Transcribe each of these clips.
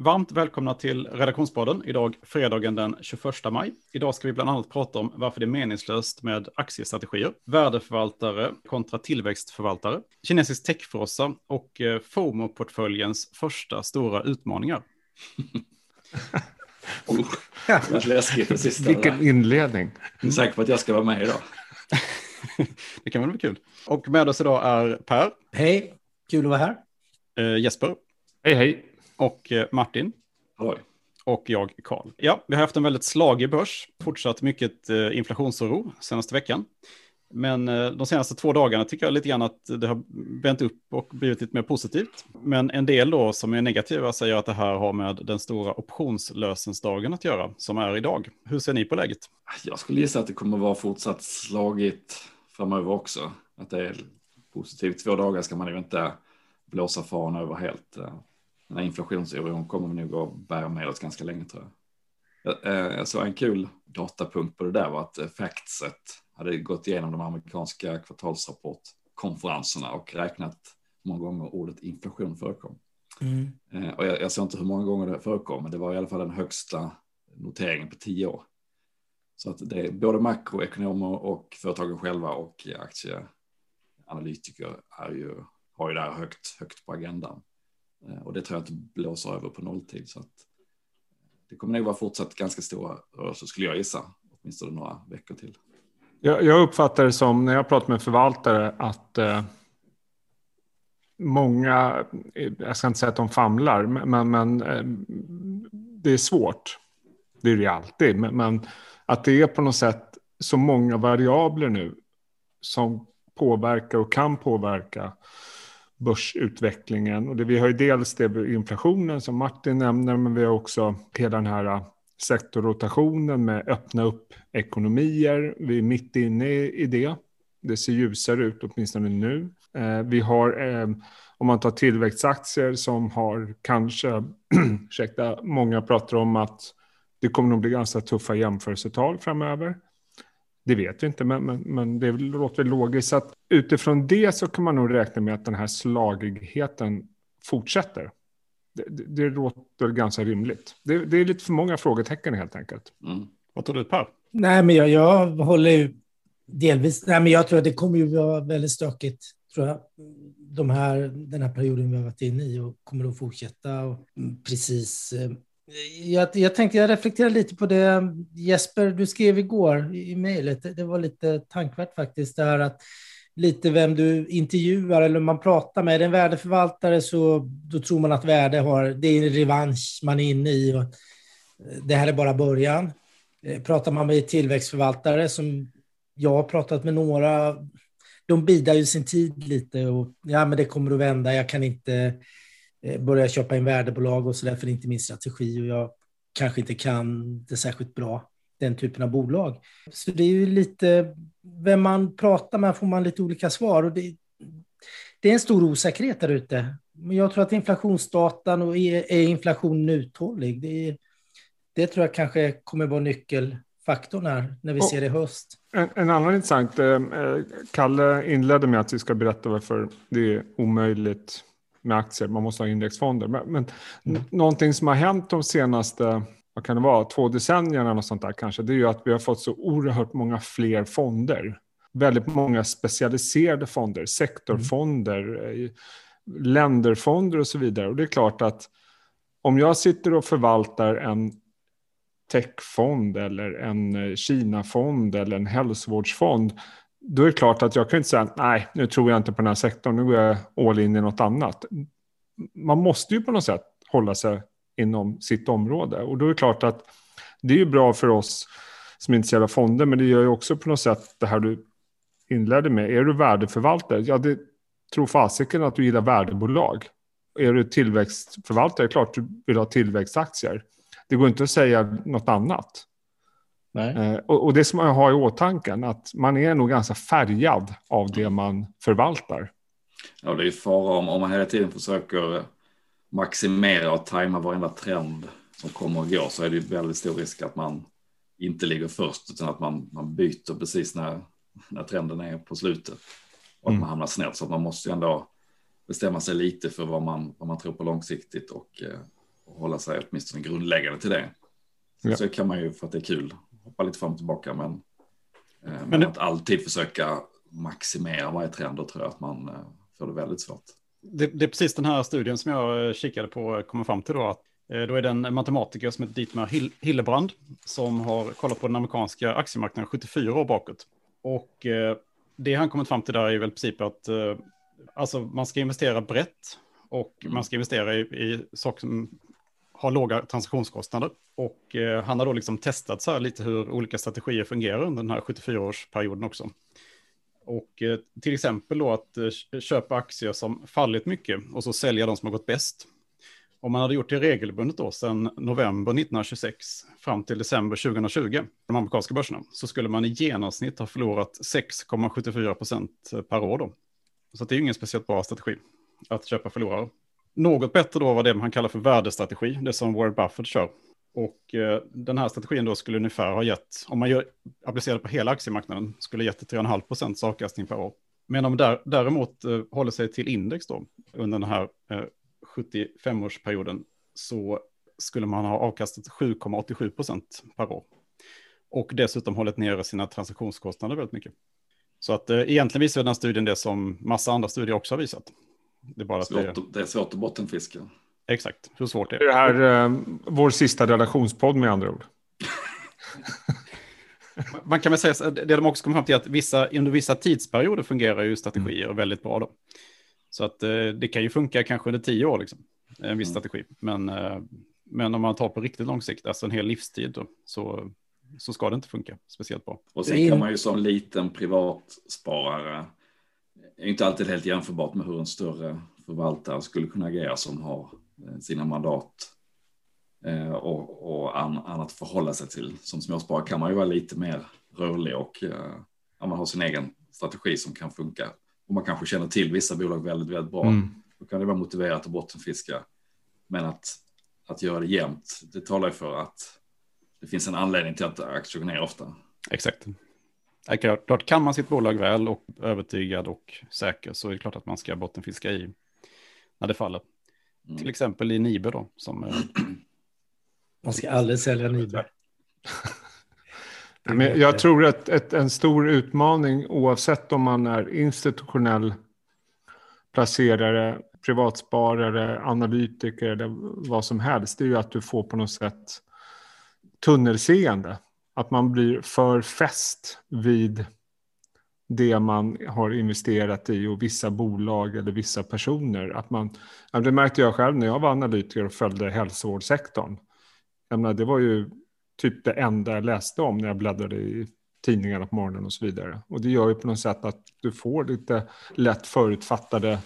Varmt välkomna till Redaktionspodden. Idag fredagen den 21 maj. Idag ska vi bland annat prata om varför det är meningslöst med aktiestrategier, värdeförvaltare kontra tillväxtförvaltare, kinesisk techfrossa och eh, FOMO-portföljens första stora utmaningar. oh, det läskigt det sista. Vilken inledning. Jag är säker på att jag ska vara med idag. det kan väl bli kul. Och med oss idag är Per. Hej, kul att vara här. Eh, Jesper. Hej, hej. Och eh, Martin. Halloj. Och jag, Karl. Ja, vi har haft en väldigt slagig börs. Fortsatt mycket eh, inflationsoro senaste veckan. Men eh, de senaste två dagarna tycker jag lite grann att det har vänt upp och blivit lite mer positivt. Men en del då som är negativa säger att det här har med den stora optionslösensdagen att göra, som är idag. Hur ser ni på läget? Jag skulle gissa att det kommer vara fortsatt slagigt framöver också. Att det är positivt. Två dagar ska man ju inte blåsa fan över helt. Den här inflationsoron kommer nog att bära med oss ganska länge tror jag. Jag, jag såg en kul datapunkt på det där var att Factset hade gått igenom de amerikanska kvartalsrapportkonferenserna och räknat hur många gånger ordet inflation förekom. Mm. Eh, och jag, jag såg inte hur många gånger det förekom, men det var i alla fall den högsta noteringen på tio år. Så att det är både makroekonomer och företagen själva och aktieanalytiker är ju, har ju det här högt, högt på agendan. Eh, och det tror jag inte blåser över på nolltid. Så att eh, det kommer nog vara fortsatt ganska stora rörelser skulle jag gissa, åtminstone några veckor till. Jag, jag uppfattar det som, när jag pratar med förvaltare, att eh, många, eh, jag ska inte säga att de famlar, men, men eh, det är svårt. Det är det alltid, men, men att det är på något sätt så många variabler nu som påverkar och kan påverka börsutvecklingen. Och det, vi har ju dels det inflationen som Martin nämner, men vi har också hela den här äh, sektorrotationen med öppna upp ekonomier. Vi är mitt inne i det. Det ser ljusare ut åtminstone nu. Eh, vi har, eh, om man tar tillväxtaktier som har kanske, ursäkta, många pratar om att det kommer nog bli ganska tuffa jämförelsetal framöver. Det vet vi inte, men, men, men det låter logiskt. Så att utifrån det så kan man nog räkna med att den här slagigheten fortsätter. Det, det, det låter ganska rimligt. Det, det, är lite för många frågetecken helt enkelt. Mm. Vad tror du Per? Nej, men jag, jag håller ju delvis... Nej, men jag tror att det kommer ju vara väldigt stökigt. Tror jag. De här, den här perioden vi har varit inne i och kommer att fortsätta. Och precis eh, jag, jag tänkte jag reflekterar lite på det Jesper, du skrev igår i, i mejlet. Det var lite tankvärt faktiskt. Det här att lite vem du intervjuar eller man pratar med. Är det en värdeförvaltare så då tror man att värde har, det är en revansch man är inne i. Och det här är bara början. Eh, pratar man med tillväxtförvaltare som jag har pratat med några, de bidar ju sin tid lite och ja, men det kommer att vända. Jag kan inte Eh, börja köpa in värdebolag och så där, för det är inte min strategi och jag kanske inte kan det särskilt bra, den typen av bolag. Så det är ju lite, vem man pratar med får man lite olika svar och det, det är en stor osäkerhet där ute. Men jag tror att inflationsdatan och är, är inflationen uthållig? Det, det tror jag kanske kommer vara nyckelfaktorn här när vi och ser det i höst. En, en annan intressant, eh, Kalle inledde med att vi ska berätta varför det är omöjligt med aktier, man måste ha indexfonder. Men, men mm. någonting som har hänt de senaste vad kan det vara, två decennierna och sånt där kanske, det är ju att vi har fått så oerhört många fler fonder. Väldigt många specialiserade fonder, sektorfonder, mm. länderfonder och så vidare. Och det är klart att om jag sitter och förvaltar en techfond eller en eh, Kinafond eller en hälsovårdsfond då är det klart att jag kan inte säga nej, nu tror jag inte på den här sektorn, nu går jag all in i något annat. Man måste ju på något sätt hålla sig inom sitt område och då är det klart att det är ju bra för oss som är intresserade av fonder, men det gör ju också på något sätt det här du inledde med. Är du värdeförvaltare? Ja, det tror fasiken att du gillar värdebolag. Är du tillväxtförvaltare, klart du vill ha tillväxtaktier. Det går inte att säga något annat. Eh, och, och, det som man har i åtanke att man är nog ganska färgad av det man förvaltar. Ja, det är fara om, om man hela tiden försöker maximera och tajma varenda trend som kommer och går så är det väldigt stor risk att man inte ligger först utan att man, man byter precis när, när trenden är på slutet och att mm. man hamnar snett. Så att man måste ju ändå bestämma sig lite för vad man, vad man tror på långsiktigt och, eh, hålla sig åtminstone grundläggande till det. Ja. Så kan man ju för att det är kul hoppa lite fram och tillbaka men, men, men att alltid försöka maximera varje trend då tror jag att man får det väldigt svårt. Det, det, är precis den här studien som jag kikade på kommer fram till då att då är det en matematiker som heter Dietmar Hillebrand som har kollat på den amerikanska aktiemarknaden 74 år bakåt. Och det han kommit fram till där är väl i princip att alltså, man ska investera brett och mm. man ska investera i, i saker som har låga transaktionskostnader. Och eh, han har då liksom testat så här lite hur olika strategier fungerar under den här 74-årsperioden också. Och eh, till exempel då att eh, köpa aktier som fallit mycket och så sälja de som har gått bäst. Om man hade gjort det regelbundet då sedan november 1926 fram till december 2020, de amerikanska börserna, så skulle man i genomsnitt ha förlorat 6,74 procent per år då. Så det är ju ingen speciellt bra strategi att köpa förlorare. Något bättre då var det man kallar för värdestrategi, det som Warren Buffett kör. Och eh, den här strategin då skulle ungefär ha gett, om man gör, applicerar på hela aktiemarknaden, skulle gett 3,5 procents avkastning per år. Men om där, däremot eh, håller sig till index då, under den här eh, 75-årsperioden, så skulle man ha avkastat 7,87 procent per år. Och dessutom hållit nere sina transaktionskostnader väldigt mycket. Så att eh, egentligen visar den här studien det som massa andra studier också har visat. Det är, bara svårt, det... det är svårt att bottenfiska. Exakt, hur svårt är det? Det här eh, vår sista relationspodd med andra ord. Man kan väl säga, det de också kommer fram till att vissa, under vissa tidsperioder fungerar ju strategier mm. väldigt bra då. Så att eh, det kan ju funka kanske under tio år, liksom, en viss mm. strategi. Men, eh, men om man tar på riktigt lång sikt, alltså en hel livstid, då, så så ska det inte funka speciellt bra. Och sen kan man ju som liten privat sparare, är inte alltid helt jämförbart med hur en större förvaltare skulle kunna agera som har eh, sina mandat eh, och, och annat förhålla sig till. Som småsparare kan man ju vara lite mer rörlig och eh, ja, man har sin egen strategi som kan funka. Och man kanske känner till vissa bolag väldigt, väldigt bra. Mm. Då kan det vara motiverat att bottenfiska. Men att, att göra det jämnt, det talar ju för att det finns en anledning till att aktier går ner ofta. Exakt. Klart, kan man sitt bolag väl och övertygad och säker så är det klart att man ska bottenfiska i när det faller. Mm. Till exempel i Nibe då. Som, eh, man ska aldrig sälja Nibe. Men jag tror att ett, en stor utmaning oavsett om man är institutionell placerare, privatsparare, analytiker eller vad som helst, det är ju att du får på något sätt tunnelseende. Att man blir för fäst vid det man har investerat i och vissa bolag eller vissa personer. Att man, det märkte jag själv när jag var analytiker och följde hälsovårdssektorn. Jag menar, det var ju typ det enda jag läste om när jag bläddrade i tidningarna på morgonen och så vidare. Och det gör ju på något sätt att du får lite lätt förutfattade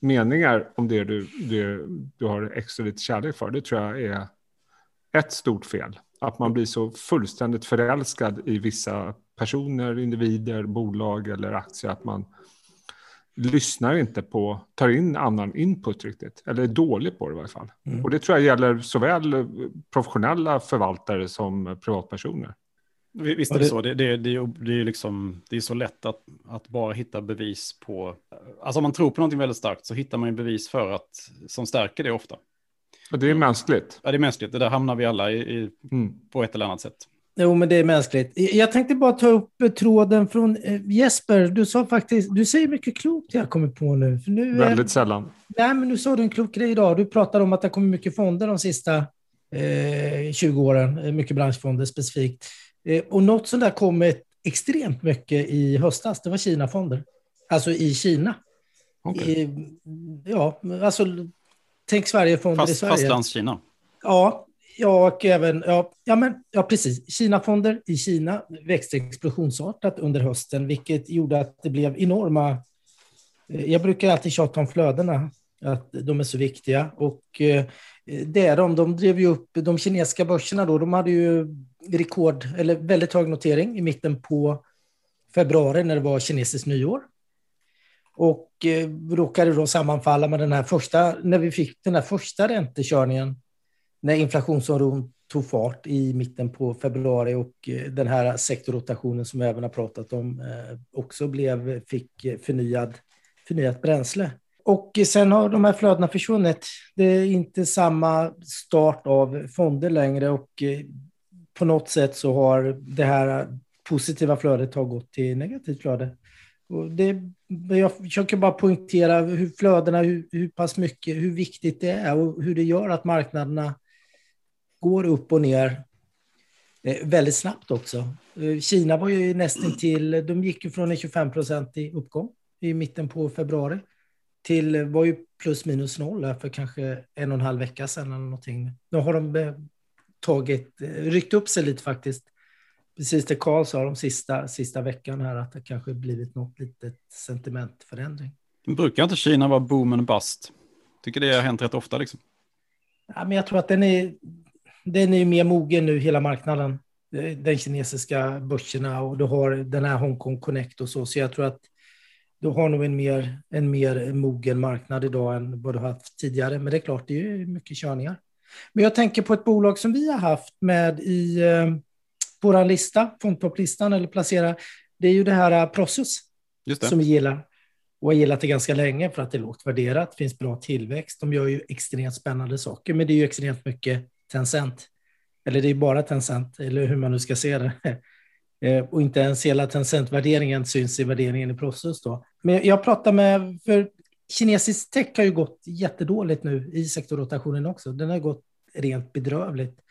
meningar om det du, det du har extra lite kärlek för. Det tror jag är ett stort fel. Att man blir så fullständigt förälskad i vissa personer, individer, bolag eller aktier att man lyssnar inte på, tar in annan input riktigt, eller är dålig på det i varje fall. Mm. Och det tror jag gäller såväl professionella förvaltare som privatpersoner. Visst är det, så, det, det, det, det, är liksom, det är så lätt att, att bara hitta bevis på, alltså om man tror på någonting väldigt starkt så hittar man ju bevis för att, som stärker det ofta. Och det är mänskligt. Ja, det är mänskligt. Det där hamnar vi alla i, i mm. på ett eller annat sätt. Jo, men det är mänskligt. Jag tänkte bara ta upp tråden från eh, Jesper. Du sa faktiskt, du säger mycket klokt jag kommer på nu. För nu Väldigt sällan. Nej, men nu sa du en klok grej idag. Du pratade om att det kommer mycket fonder de sista eh, 20 åren, eh, mycket branschfonder specifikt. Eh, och något som där kom extremt mycket i höstas, det var Kina-fonder. Alltså i Kina. Okay. I, ja, alltså Tänk Sverigefonder Fast, i Sverige. Fastlandskina. Ja, ja, och även, ja, ja, men, ja, precis. Kinafonder i Kina växte explosionsartat under hösten, vilket gjorde att det blev enorma... Eh, jag brukar alltid tjata om flödena, att de är så viktiga. Och eh, det är de. De drev ju upp de kinesiska börserna då. De hade ju rekord, eller väldigt hög notering i mitten på februari när det var kinesiskt nyår. Och eh, råkade då sammanfalla med den här första, när vi fick den här första räntekörningen, när inflationsoron tog fart i mitten på februari och eh, den här sektorrotationen som vi även har pratat om eh, också blev, fick förnyad, förnyat bränsle. och sen har de här flödena försvunnit. Det är inte samma start av fonder längre och eh, på något sätt så har det här positiva flödet har gått till negativt flöde. Och det, jag försöker bara poängtera hur flödena, hur, hur pass mycket, hur viktigt det är och hur det gör att marknaderna går upp och ner eh, väldigt snabbt också. Eh, Kina var ju nästan till, de gick ju från en 25-procentig uppgång i mitten på februari till var ju plus minus noll för kanske en och en halv vecka sedan eller någonting. Nu har de eh, tagit, ryckt upp sig lite faktiskt. Precis det Karl sa de sista, sista veckan här, att det kanske blivit något litet sentimentförändring. Brukar inte Kina vara boom and bust? Tycker det har hänt rätt ofta liksom. Ja, men jag tror att den är, den är mer mogen nu, hela marknaden. Den kinesiska börserna och du har den här Hongkong Connect och så. Så jag tror att du har nog en mer, en mer mogen marknad idag än vad du haft tidigare. Men det är klart, det är mycket körningar. Men jag tänker på ett bolag som vi har haft med i eh, vår lista, fondtopplistan eller placera. Det är ju det här eh, Prosus som vi gillar och har gillat det ganska länge för att det är lågt värderat, finns bra tillväxt. De gör ju extremt spännande saker, men det är ju extremt mycket Tencent. Eller det är bara Tencent, eller hur man nu ska se det. Eh, och inte ens hela Tencent-värderingen syns i värderingen i Prosus då. Men jag pratar med, för kinesisk tech har ju gått jättedåligt nu i sektorrotationen också. Den har gått rent bedrövligt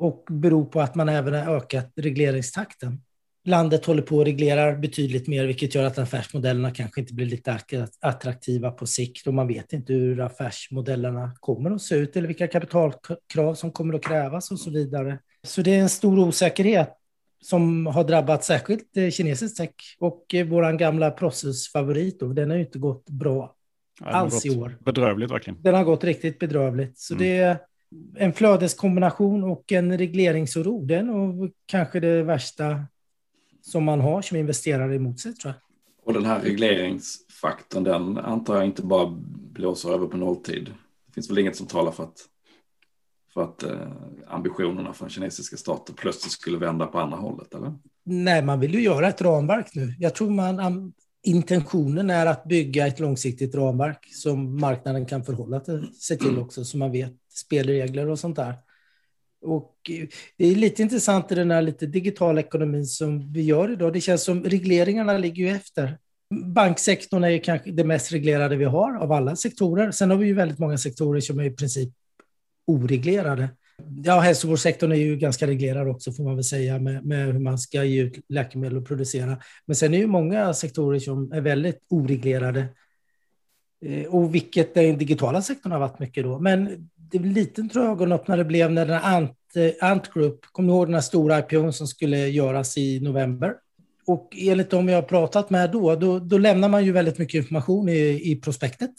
och beror på att man även har ökat regleringstakten. Landet håller på att reglera betydligt mer, vilket gör att affärsmodellerna kanske inte blir lite attraktiva på sikt och man vet inte hur affärsmodellerna kommer att se ut eller vilka kapitalkrav som kommer att krävas och så vidare. Så det är en stor osäkerhet som har drabbat särskilt eh, kinesisk tech och eh, vår gamla processfavorit. Den har ju inte gått bra ja, alls i år. Bedrövligt verkligen. Den har gått riktigt bedrövligt. Så mm. det en flödeskombination och en regleringsoro. Det är nog kanske det värsta som man har som investerare emot sig tror jag. Och den här regleringsfaktorn, den antar jag inte bara blåser över på nolltid. Det finns väl inget som talar för att för att eh, ambitionerna från kinesiska staten plötsligt skulle vända på andra hållet? Eller? Nej, man vill ju göra ett ramverk nu. Jag tror man intentionen är att bygga ett långsiktigt ramverk som marknaden kan förhålla sig till också, så man vet spelregler och sånt där. Och eh, det är lite intressant i den här lite digitala ekonomin som vi gör idag. Det känns som regleringarna ligger ju efter. Banksektorn är kanske det mest reglerade vi har av alla sektorer. Sen har vi ju väldigt många sektorer som är i princip oreglerade. Ja, hälsovårdssektorn är ju ganska reglerad också får man väl säga med, med hur man ska ge ut läkemedel och producera. Men sen är det ju många sektorer som är väldigt oreglerade. Eh, och vilket den digitala sektorn har varit mycket då. Men det blev liten tror jag ögonöppnare blev när den Ant, eh, Ant Group, kommer ni ihåg den här stora IPOn som skulle göras i november? Och enligt de jag har pratat med då, då, då lämnar man ju väldigt mycket information i, i prospektet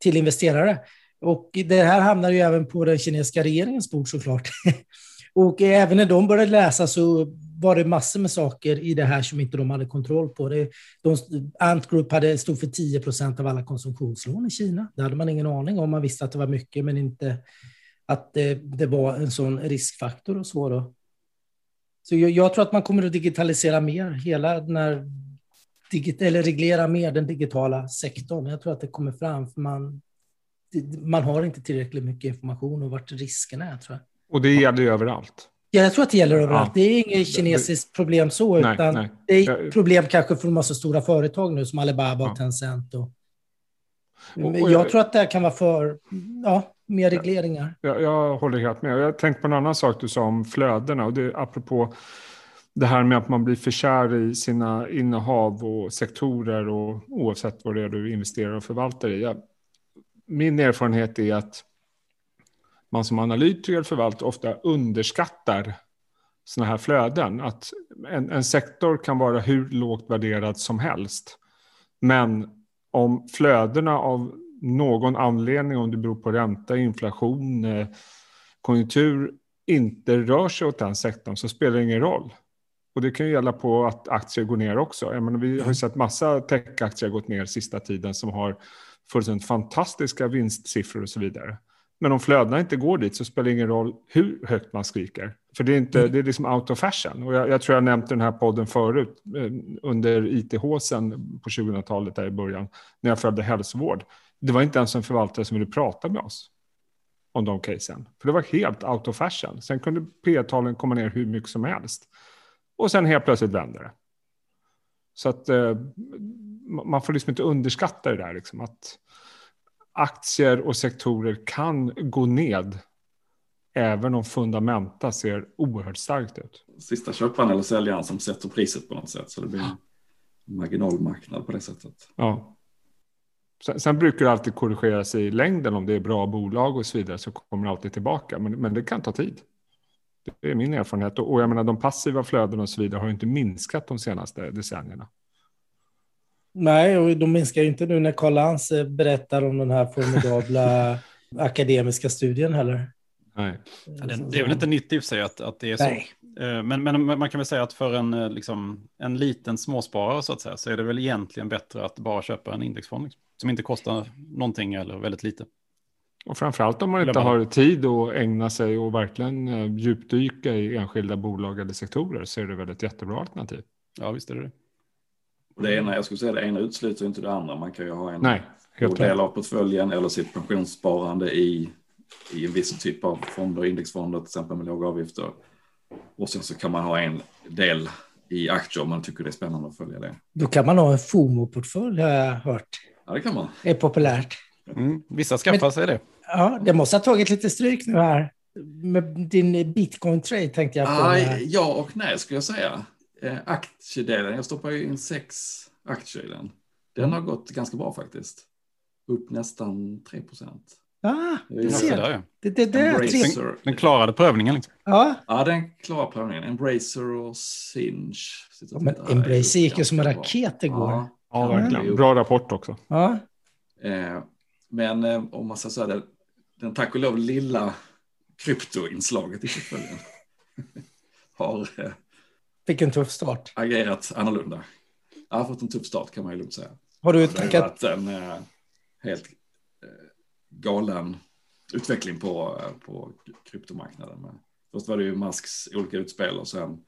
till investerare. Och det här hamnar ju även på den kinesiska regeringens bord såklart. och även när de började läsa så var det massor med saker i det här som inte de hade kontroll på. Det, de, Ant Group hade, stod för 10 procent av alla konsumtionslån i Kina. Det hade man ingen aning om. Man visste att det var mycket, men inte att det, det var en sån riskfaktor och så. Då. Så jag, jag, tror att man kommer att digitalisera mer, hela den här, digit, eller reglera mer den digitala sektorn. Jag tror att det kommer fram, för man, man har inte tillräckligt mycket information om vart riskerna är. Tror jag. Och det gäller ju överallt. Ja, jag tror att det gäller överallt. Ja. Det är inget kinesiskt problem så, nej, utan nej. det är problem kanske för en massa stora företag nu som Alibaba och Tencent. Och, och, och jag, tror att det kan vara för ja, mer regleringar. Jag, jag håller helt med. Jag har tänkt på en annan sak du sa om flödena. Och det, apropå det här med att man blir för kär i sina innehav och sektorer och oavsett vad det är du investerar och förvaltar i. Jag, min erfarenhet är att man som analytiker och förvaltare ofta underskattar sådana här flöden. Att en, en, sektor kan vara hur lågt värderad som helst. Men om flödena av någon anledning, om det beror på ränta, inflation, eh, konjunktur, inte rör sig åt den sektorn så spelar det ingen roll. Och det kan ju gälla på att aktier går ner också. Jag menar, vi har ju sett massa techaktier gått ner sista tiden som har fullständigt fantastiska vinstsiffror och så vidare. Men om flödena inte går dit så spelar det ingen roll hur högt man skriker. För det är, inte, det är liksom out of fashion. Och jag, jag tror jag nämnt den här podden förut, eh, under ITH-sen på 2000-talet där i början, när jag följde hälsovård. Det var inte ens en förvaltare som ville prata med oss om de casen. För det var helt out of fashion. Sen kunde P-talen komma ner hur mycket som helst. Och sen helt plötsligt vände det. Så att eh, man får liksom inte underskatta det där. Liksom, att aktier och sektorer kan gå ned även om fundamenta ser oerhört starkt ut. Sista köparen eller säljaren som sätter priset på något sätt. Så det blir en marginalmarknad på det sättet. Ja. Sen, sen, brukar det alltid korrigeras i längden om det är bra bolag och så vidare så kommer det alltid tillbaka. Men, men det kan ta tid. Det är min erfarenhet. Och, och jag menar de passiva flödena och så vidare har inte minskat de senaste decennierna. Nej, och de minskar ju inte nu när Karl Lans berättar om den här formidabla akademiska studien heller. Nej. Det, det, är väl inte nytt i och för sig att, att det är så. Nej. Eh, men, men man kan väl säga att för en, eh, liksom, en liten småsparare så att säga så är det väl egentligen bättre att bara köpa en indexfond liksom, som inte kostar någonting eller väldigt lite. Och framförallt om man inte har tid att ägna sig och verkligen eh, djupdyka i enskilda bolag eller sektorer så är det väl ett jättebra alternativ. Ja, visst är det det. Det ena, jag skulle säga det ena utesluter inte det andra. Man kan ju ha en Nej, del av portföljen eller sitt pensionssparande i, i en viss typ av fonder, indexfonder till exempel med låga avgifter. Och sen så kan man ha en del i aktier om man tycker det är spännande att följa det. Då kan man ha en FOMO-portfölj har jag hört. Ja, det kan man. Det är populärt. Mm, vissa skaffar sig det. Ja, det måste ha tagit lite stryk nu här. Med din bitcoin-trade tänkte jag på. Aj, ja och nej skulle jag säga. Eh, aktiedelen, jag stoppar ju in sex aktier i den. Den mm. har gått ganska bra faktiskt. Upp nästan 3 procent. Ah, du ser. Där, det, det, det den, den klarade prövningen. Liksom. Ja. ja, den klarar prövningen. Embracer och Sinch. Ja, men Embracer gick ju som en raket igår. Ja, ja verkligen. Bra rapport också. Ja. Eh, men eh, om man säger så här, den tack och lov lilla kryptoinslaget i portföljen har eh, Fick en tuff start. agerat annorlunda. Jag har fått en tuff start kan man ju lugnt säga. Har du Det har varit en eh, helt eh, galen utveckling på, eh, på kryptomarknaden. Men först var det ju Musks olika utspel och sen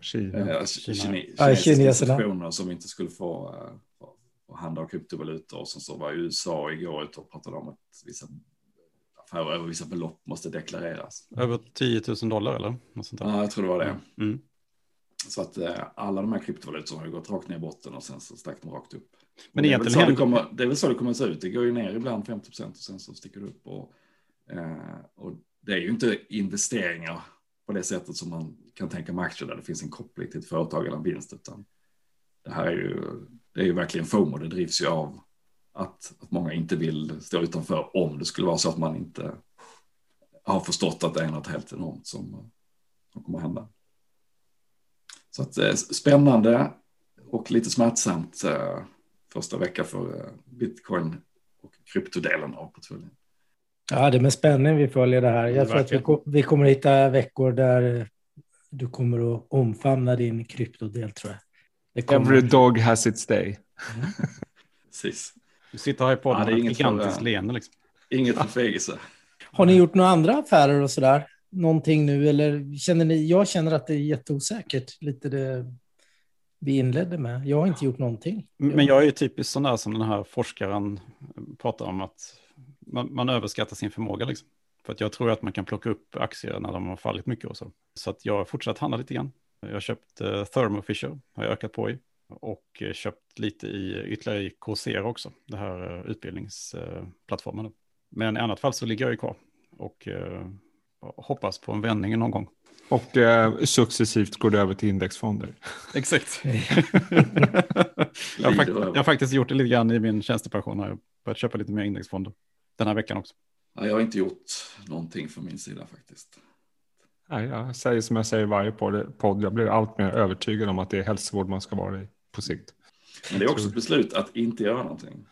Kina. eh, Kina. Ja, kinesiska kineserna. institutioner som inte skulle få, eh, få, handla av kryptovalutor. Och sen så var USA igår ute och pratade om att vissa affärer över vissa belopp måste deklareras. Över 10 000 dollar eller? Något sånt där. Ja, jag tror det var det. Mm. Så att eh, alla de här kryptovalutorna har ju gått rakt ner i botten och sen så stack de rakt upp. Men det, är egentligen det, kommer, det är väl så det kommer att se ut. Det går ju ner ibland 50 procent och sen så sticker det upp. Och, eh, och det är ju inte investeringar på det sättet som man kan tänka med aktier där det finns en koppling till ett företag eller en vinst. Utan det här är ju, det är ju verkligen FOMO. Det drivs ju av att, att många inte vill stå utanför om det skulle vara så att man inte har förstått att det är något helt enormt som, som kommer att hända. Så att, eh, spännande och lite smärtsamt eh, första vecka för eh, bitcoin och kryptodelen av portföljen. Ja, det är med spänning vi följer det här. Jag tror att vi, vi kommer att hitta veckor där du kommer att omfamna din kryptodel, tror jag. Det kommer. Every dog has its day. Precis. Du sitter här i podden Ja, det är med ett inget gigantiskt för- leende. Liksom. Inget för fegise. Har ni gjort några andra affärer och sådär? Någonting nu? Eller känner ni? Jag känner att det är jätteosäkert, lite det vi inledde med. Jag har inte gjort någonting. Men jag är ju typiskt sån där som den här forskaren pratar om att man, man överskattar sin förmåga. Liksom. För att jag tror att man kan plocka upp aktier när de har fallit mycket och så. Så att jag har fortsatt handla lite grann. Jag har köpt eh, Thermo Fisher, har jag ökat på i. Och eh, köpt lite i ytterligare i Coursera också, det här eh, utbildningsplattformen. Men i annat fall så ligger jag ju kvar och eh, hoppas på en vändning någon gång. Och eh, successivt går det över till indexfonder. Exakt. jag, har jag har faktiskt gjort det lite grann i min tjänstepension. Jag har börjat köpa lite mer indexfonder den här veckan också. Ja, jag har inte gjort någonting från min sida faktiskt. Nej, jag säger som jag säger i varje podd, jag blir allt mer övertygad om att det är hälsovård man ska vara i på sikt. Men det är också ett beslut att inte göra någonting.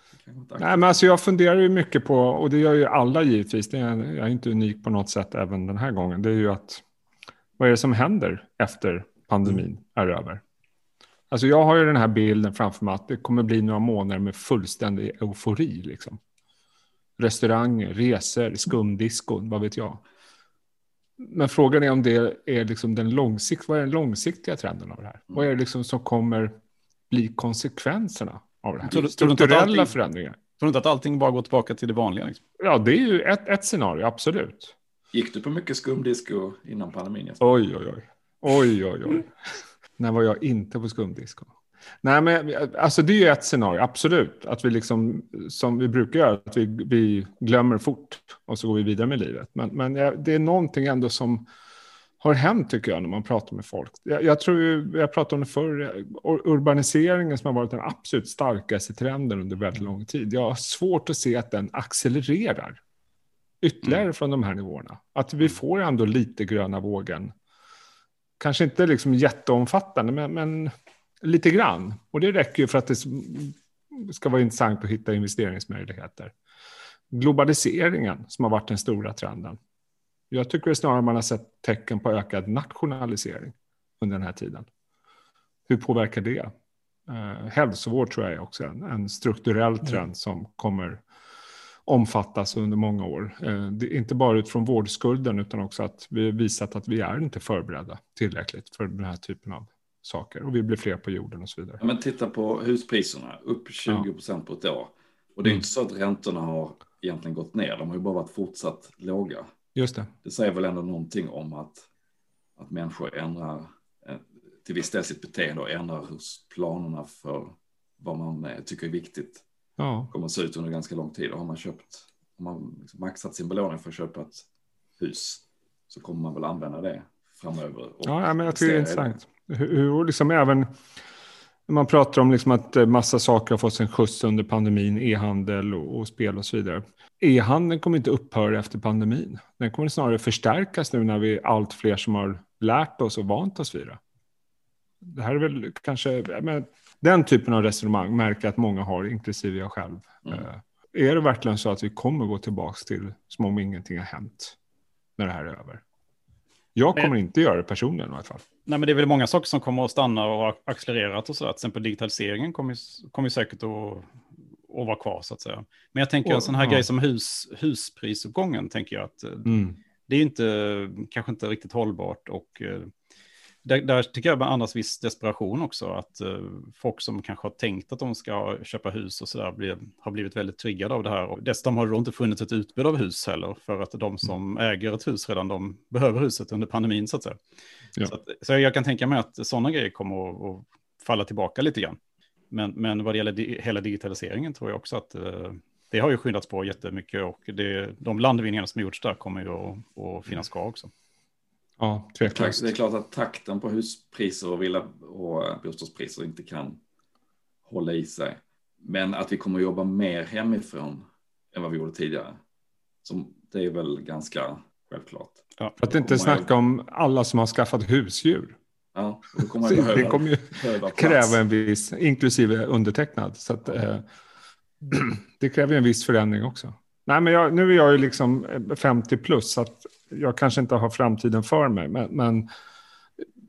Nej, men alltså jag funderar ju mycket på, och det gör ju alla givetvis, det är, jag är inte unik på något sätt även den här gången, det är ju att vad är det som händer efter pandemin är över? Alltså jag har ju den här bilden framför mig att det kommer bli några månader med fullständig eufori liksom. restauranger, resor, skumdiskon, vad vet jag. Men frågan är om det är liksom den långsikt, vad är den långsiktiga trenden av det här? Vad är det liksom som kommer bli konsekvenserna av det här? Tror Strukturella allting- förändringar. Tror du inte att allting bara går tillbaka till det vanliga? Liksom? Ja, det är ju ett, ett scenario, absolut. Gick du på mycket skumdisco innan pandemin? Oj, oj, oj. Oj, oj, oj. När var jag inte på skumdisco? Nej, men alltså det är ju ett scenario, absolut. Att vi liksom, som vi brukar göra, att vi, vi glömmer fort och så går vi vidare med livet. Men, men det är någonting ändå som har hänt tycker jag när man pratar med folk. Jag, jag tror ju, jag pratade om det förr, ur- urbaniseringen som har varit den absolut starkaste trenden under väldigt lång tid. Jag har svårt att se att den accelererar ytterligare från de här nivåerna. Att vi får ändå lite gröna vågen. Kanske inte liksom jätteomfattande, men, men lite grann. Och det räcker ju för att det ska vara intressant att hitta investeringsmöjligheter. Globaliseringen som har varit den stora trenden. Jag tycker snarare man har sett tecken på ökad nationalisering under den här tiden. Hur påverkar det? Eh, hälsovård tror jag är också en, en strukturell trend som kommer omfattas under många år. Eh, det är inte bara utifrån vårdskulden utan också att vi har visat att vi är inte förberedda tillräckligt för den här typen av saker. Och vi blir fler på jorden och så vidare. Ja, men titta på huspriserna, upp 20 procent på ett år. Och det är Mm. inte så att räntorna har egentligen gått ner, de har ju bara varit fortsatt låga. Just det. Det säger väl ändå någonting om att, att människor ändrar eh, till viss del sitt beteende och ändrar hur planerna för vad man eh, tycker är viktigt Ja, kommer att se ut under ganska lång tid. Och har man köpt, har man liksom maxat sin belåning för att köpa ett hus så kommer man väl använda det framöver. ja men jag tycker det är intressant. Hur, hur liksom även man pratar om liksom att eh, massa saker har fått sin skjuts under pandemin, e-handel och, och spel och så vidare. E-handeln kommer inte upphöra efter pandemin. Den kommer snarare förstärkas nu när vi är allt fler som har lärt oss och vant oss vid det. Det här är väl kanske, menar, den typen av resonemang märker jag att många har, inklusive jag själv. Mm. Eh, Är det verkligen så att vi kommer gå tillbaka till som om ingenting har hänt när det här är över? Jag Men- kommer inte göra det personligen i alla fall. Nej, men det är väl många saker som kommer att stanna och har accelererat och sådär. Till exempel digitaliseringen kommer, kommer säkert att, att vara kvar så att säga. Men jag tänker en Och- sån här ja. grej som hus, husprisuppgången tänker jag att eh, Mm. det är inte, kanske inte riktigt hållbart och eh, där, där tycker jag man andas viss desperation också. Att eh, folk som kanske har tänkt att de ska köpa hus och sådär blir, har blivit väldigt triggade av det här. Och dessutom har det inte funnits ett utbud av hus heller för att de som äger ett hus redan de behöver huset under pandemin så att säga. Ja. Så, att, så jag kan tänka mig att sådana grejer kommer att, att falla tillbaka lite grann. Men, men vad det gäller di hela digitaliseringen tror jag också att eh, det har ju skyndats på jättemycket och det, de landvinningar som gjorts där kommer ju att, att finnas kvar också. Ja, tveklöst. Det är klart att takten på huspriser och villa och eh, bostadspriser inte kan hålla i sig. Men att vi kommer att jobba mer hemifrån än vad vi gjorde tidigare. Som, det är väl ganska självklart. För att inte snacka om alla som har skaffat husdjur. Ja, då kommer man Det behöva, kommer ju behöva kräva en viss, inklusive undertecknad. Så att, eh, det kräver en viss förändring också. Nej, men jag, nu är jag ju liksom eh, 50 plus, så att jag kanske inte har framtiden för mig. Men, men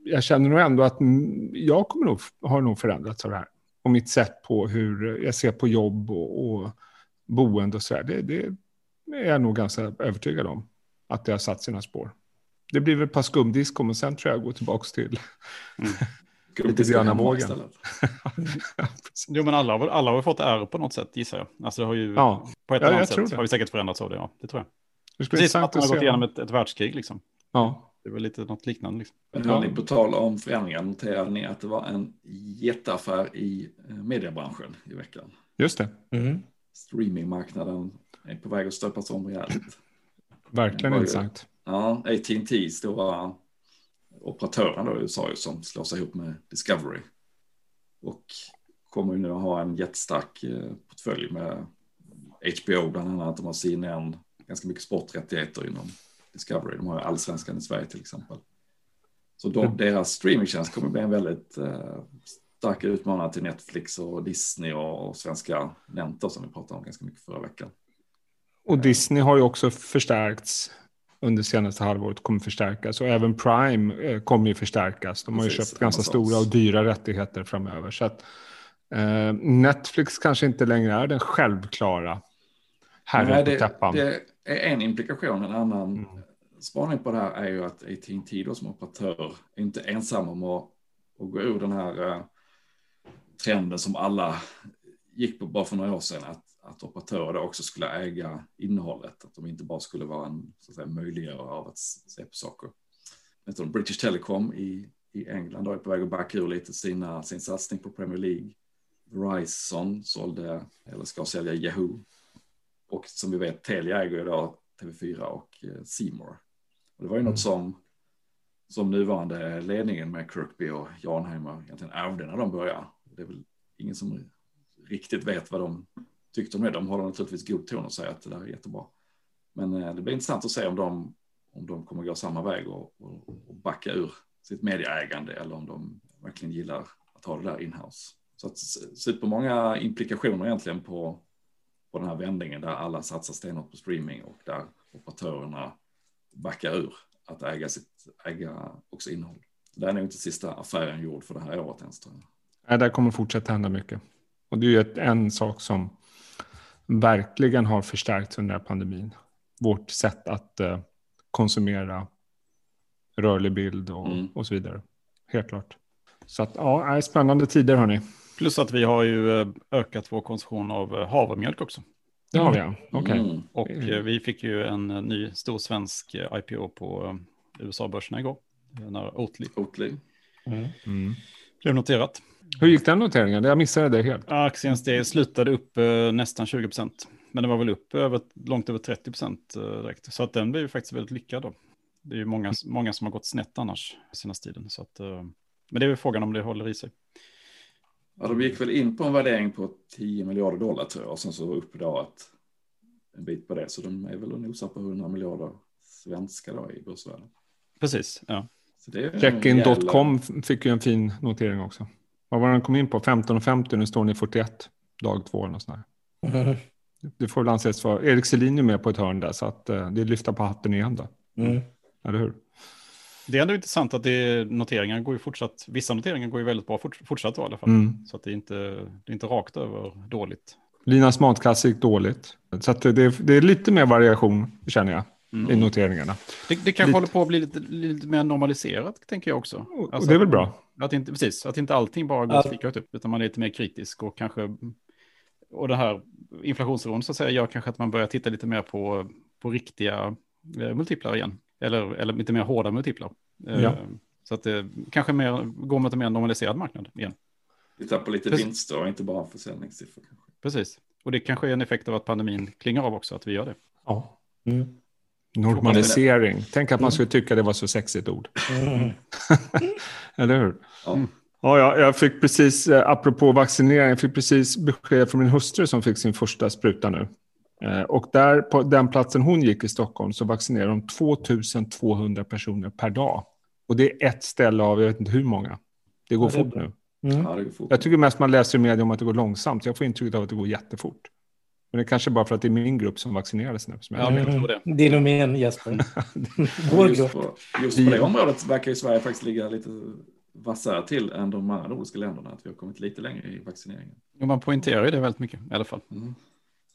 jag känner nog ändå att mm, jag kommer nog, har nog förändrats av det här. Och mitt sätt på hur jag ser på jobb och, och boende och så där. Det, det är jag nog ganska övertygad om att det har satt sina spår. Det blir väl ett par skumdiskon och sen tror jag går tillbaka till Skulle lite gröna vågen. Jo, men alla, alla har fått ärr på något sätt, gissar jag. Alltså det har ju, Ja, på ett Ja, eller jag annat sätt det. har vi säkert förändrats av det, ja. Det tror jag. Det skulle bli Precis som att man har gått igenom ett, ett världskrig, liksom. Ja, Det väl lite något liknande, liksom. Men Ja. hörni, på tal om förändringar, noterade ni att det var en jätteaffär i eh, mediebranschen i veckan? just det. Mm. Streamingmarknaden är på väg att stöpas om rejält. Verkligen intressant. Ja, AT&T stora operatören då i USA ju, som slår sig ihop med Discovery. Och kommer ju nu att ha en jättestark eh, portfölj med HBO bland annat. De har CNN, ganska mycket sporträttigheter inom Discovery. De har ju allsvenskan i Sverige till exempel. Så de, deras streamingtjänst kommer bli en väldigt eh, stark utmanare till Netflix och Disney och, och svenska Nenter som vi pratade om ganska mycket förra veckan. Och Disney har ju också förstärkts under senaste halvåret, kommer förstärkas. Och även Prime eh, kommer ju förstärkas. De har ju Precis, köpt ganska stora och dyra rättigheter framöver. Så att, eh, Netflix kanske inte längre är den självklara herren på täppan. det en implikation. En annan Mm. spaning på det här är ju att AT&T då som operatör är inte ensam om att, att gå ur den här eh, trenden som alla gick på bara för några år sedan. Att, att operatörer då också skulle äga innehållet. Att de inte bara skulle vara en så att säga, möjliggörare av att se på saker. British Telecom i, i England är på väg att backa ur lite sina, sin satsning på Premier League. Verizon sålde, eller ska sälja Yahoo. Och som vi vet, Telia äger idag TV4 och eh, More. Och det var ju Mm. något som, som nuvarande ledningen med Kirkby och Janheimer egentligen ärvde när de började. Det är väl ingen som riktigt vet vad de tyckte om det. De håller naturligtvis god ton och säger att det där är jättebra. Men eh, det blir intressant att se om de, om de kommer gå samma väg och, och, och backa ur sitt medieägande eller om de verkligen gillar att ha det där inhouse. Så att supermånga implikationer egentligen på, på den här vändningen där alla satsar stenhårt på streaming och där operatörerna backar ur att äga, sitt, äga också innehåll. Det är nog inte sista affären gjord för det här året ens tror jag. Nej, där kommer fortsätta hända mycket. Och det är ju ett, en sak som verkligen har förstärkts under pandemin. Vårt sätt att eh, konsumera rörlig bild och, Mm. och så vidare. Helt klart. Så att, ja, spännande tider hörni. Plus att vi har ju eh, ökat vår konsumtion av eh, havremjölk också. Det har vi ja. Okej. Mm. Och Mm. eh, vi fick ju en ny stor svensk IPO på USA-börserna igår. När Oatly Oatly. Mm. blev noterat. Hur gick den noteringen? Jag missade det helt. Aktien slutade upp nästan 20 procent. Men det var väl upp över, långt över 30 procent direkt. Så att den blev ju faktiskt väldigt lyckad då. Det är ju många, många som har gått snett annars senaste tiden. Så att, men det är väl frågan om det håller i sig. Ja, de gick väl in på en värdering på 10 miljarder dollar tror jag och sen så upp idag en bit på det. Så de är väl och nosar på 100 miljarder svenska då i börsvärde. Precis, ja. Checkin.com fick ju en fin notering också. Vad var den kom in på? 15,50 nu står den i 41. Dag två eller något sånt där. Mm. Det får väl anses vara. Erik Selin är med på ett hörn där så att eh, det lyfta på hatten igen då. Mm. Eller hur? Det är ändå intressant att det, noteringar går ju fortsatt, vissa noteringar går ju väldigt bra fort, fortsatt då, i alla fall. Mm. Så att det är, inte, det är inte rakt över dåligt. Linas matkasse gick dåligt. Så att det, är, det är lite mer variation känner jag Mm. i noteringarna. Det, det kanske Lite- håller på att bli lite, lite mer normaliserat, tänker jag också. Alltså och det är väl bra. Att inte, precis, att inte allting bara går Ja. upp, utan man är lite mer kritisk och kanske... Och det här inflationsoron så att säga gör kanske att man börjar titta lite mer på, på riktiga eh, multiplar igen. Eller, eller lite mer hårda multiplar. Eh, Ja. Så att det kanske mer, går mot en mer normaliserad marknad igen. Vi tappar lite Precis. vinster och inte bara försäljningssiffror. Kanske. Precis. Och det kanske är en effekt av att pandemin klingar av också, att vi gör det. Ja. Mm. Normalisering. Tänk att man skulle tycka det var så sexigt ord. Mm. Eller hur? Ja. Ja, ja, jag fick precis, eh, apropå vaccinering, jag fick precis besked från min hustru som fick sin första spruta nu. Eh, Och där på den platsen hon gick i Stockholm så vaccinerar de 2200 personer per dag. Och det är ett ställe av, jag vet inte hur många. Det går Ja, det fort nu. Mm. Ja, det går fort. Jag tycker mest man läser i media om att det går långsamt. Jag får intrycket av att det går jättefort. Men det är kanske bara för att det är min grupp som vaccinerades nu. Som jag Ja, tror det. Din och min Jesper. Vår just grupp. på, just på det området verkar ju Sverige faktiskt ligga lite vassare till än de andra nordiska länderna. Att vi har kommit lite längre i vaccineringen. Och man poängterar ju det väldigt mycket i alla fall. Mm.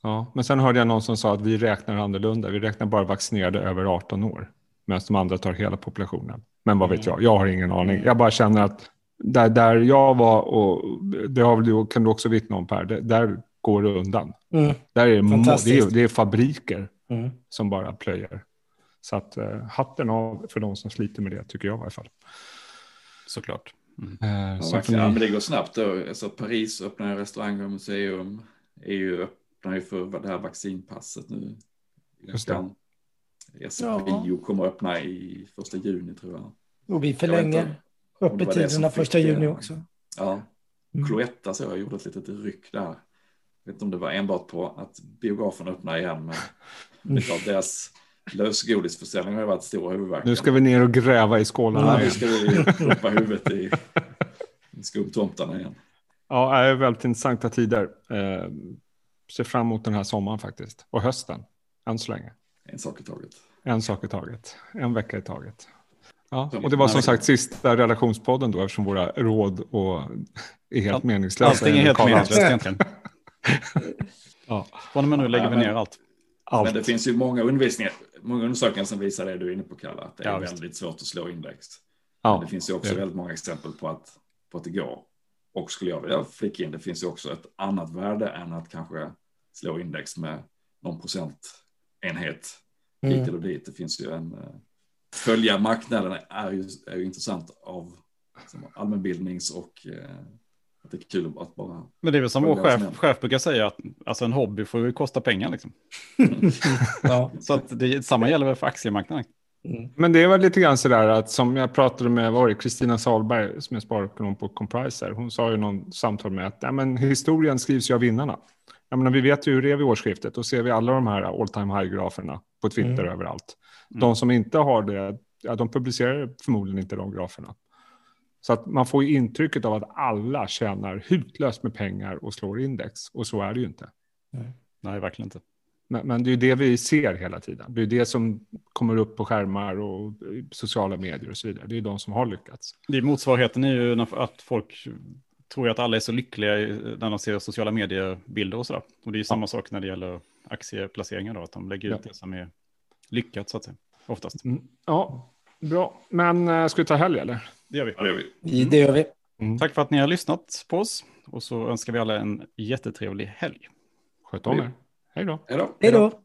Ja, men sen hörde jag någon som sa att vi räknar annorlunda. Vi räknar bara vaccinerade över 18 år. Medan de andra tar hela populationen. Men vad vet jag? Jag har ingen aning. Jag bara känner att där, där jag var, och det har du, kan du också vittna om Per, det, där går det undan. Mm. Där är det, är, det är fabriker Mm. som bara plöjer. Så att eh, hatten av för de som sliter med det, tycker jag i alla fall. Såklart. Eh, Ja, sen får verkligen. ja, men ni, det går snabbt. Då. Alltså, Paris öppnar restauranger och museum. EU öppnar ju för det här vaccinpasset nu. Just det. SFIO kommer att öppna i första juni tror jag. Och vi förlänger öppettiderna första juni också. Ja, Mm. Cloetta så jag gjorde ett litet ryck där. Jag vet inte om det var enbart på att biografen öppnar igen, men det är klart deras lösgodisförsäljning har ju varit stor huvudvärk. nu ska vi ner och gräva i skålarna Ja, nu igen. ska vi proppa huvudet i, i skumtomtarna igen. Ja, det är väldigt intressanta tider. Ser fram emot den här sommaren faktiskt. Och hösten, än så länge. En sak i taget. En sak i taget. En vecka i taget. Ja, och det var som sagt sista relationspodden då eftersom våra råd och är helt Allt- meningslösa. Allting är helt meningslöst egentligen. Ja. Från och med nu lägger vi Ja, men- ner allt. allt. Men det finns ju många undervisningar, många undersökningar som visar det du är inne på Kalle, att det är Ja, visst. väldigt svårt att slå index. Ja, Men det finns ju också det- väldigt många exempel på att, på att det går. Och skulle jag vilja flika in, det finns ju också ett annat värde än att kanske slå index med någon procentenhet hit Mm. eller dit. Det finns ju en... eh, Följa marknaden är ju, är ju intressant av allmänbildnings och eh, att det är kul att bara... Men det är väl som vår Följa vad som chef, chef brukar säga, att alltså en hobby får ju kosta pengar. Liksom. Ja. Så att det, samma gäller väl för aktiemarknaden. Mm. Men det är väl lite grann sådär att som jag pratade med, var det, Kristina Salberg som är sparekonom på Compriser. Hon sa ju någon samtal med att men historien skrivs ju av vinnarna. Jag menar, vi vet ju hur det är vid årsskiftet. Då ser vi alla de här all time high-graferna på Twitter Mm. överallt. Mm. De som inte har det, ja, de publicerar förmodligen inte de graferna. Så att man får ju intrycket av att alla tjänar hutlöst med pengar och slår index. Och så är det ju inte. Nej, verkligen inte. Men, men det är ju det vi ser hela tiden. Det är det som kommer upp på skärmar och sociala medier och så vidare. Det är de som har lyckats. Det är motsvarigheten är ju att folk tror ju att alla är så lyckliga när de ser sociala medier-bilder och sådär. Och det är ju samma sak när det gäller aktieplaceringar då, att de lägger ut Ja. det som är lyckat så att säga. Oftast. Mm. Ja, bra. Men äh, ska vi ta helg eller? Det gör vi. Ja, det gör vi. Vi- Det gör vi. Tack för att ni har lyssnat på oss. Och så önskar vi alla en jättetrevlig helg. Sköt om er. Hej då. Hej då. Hej då.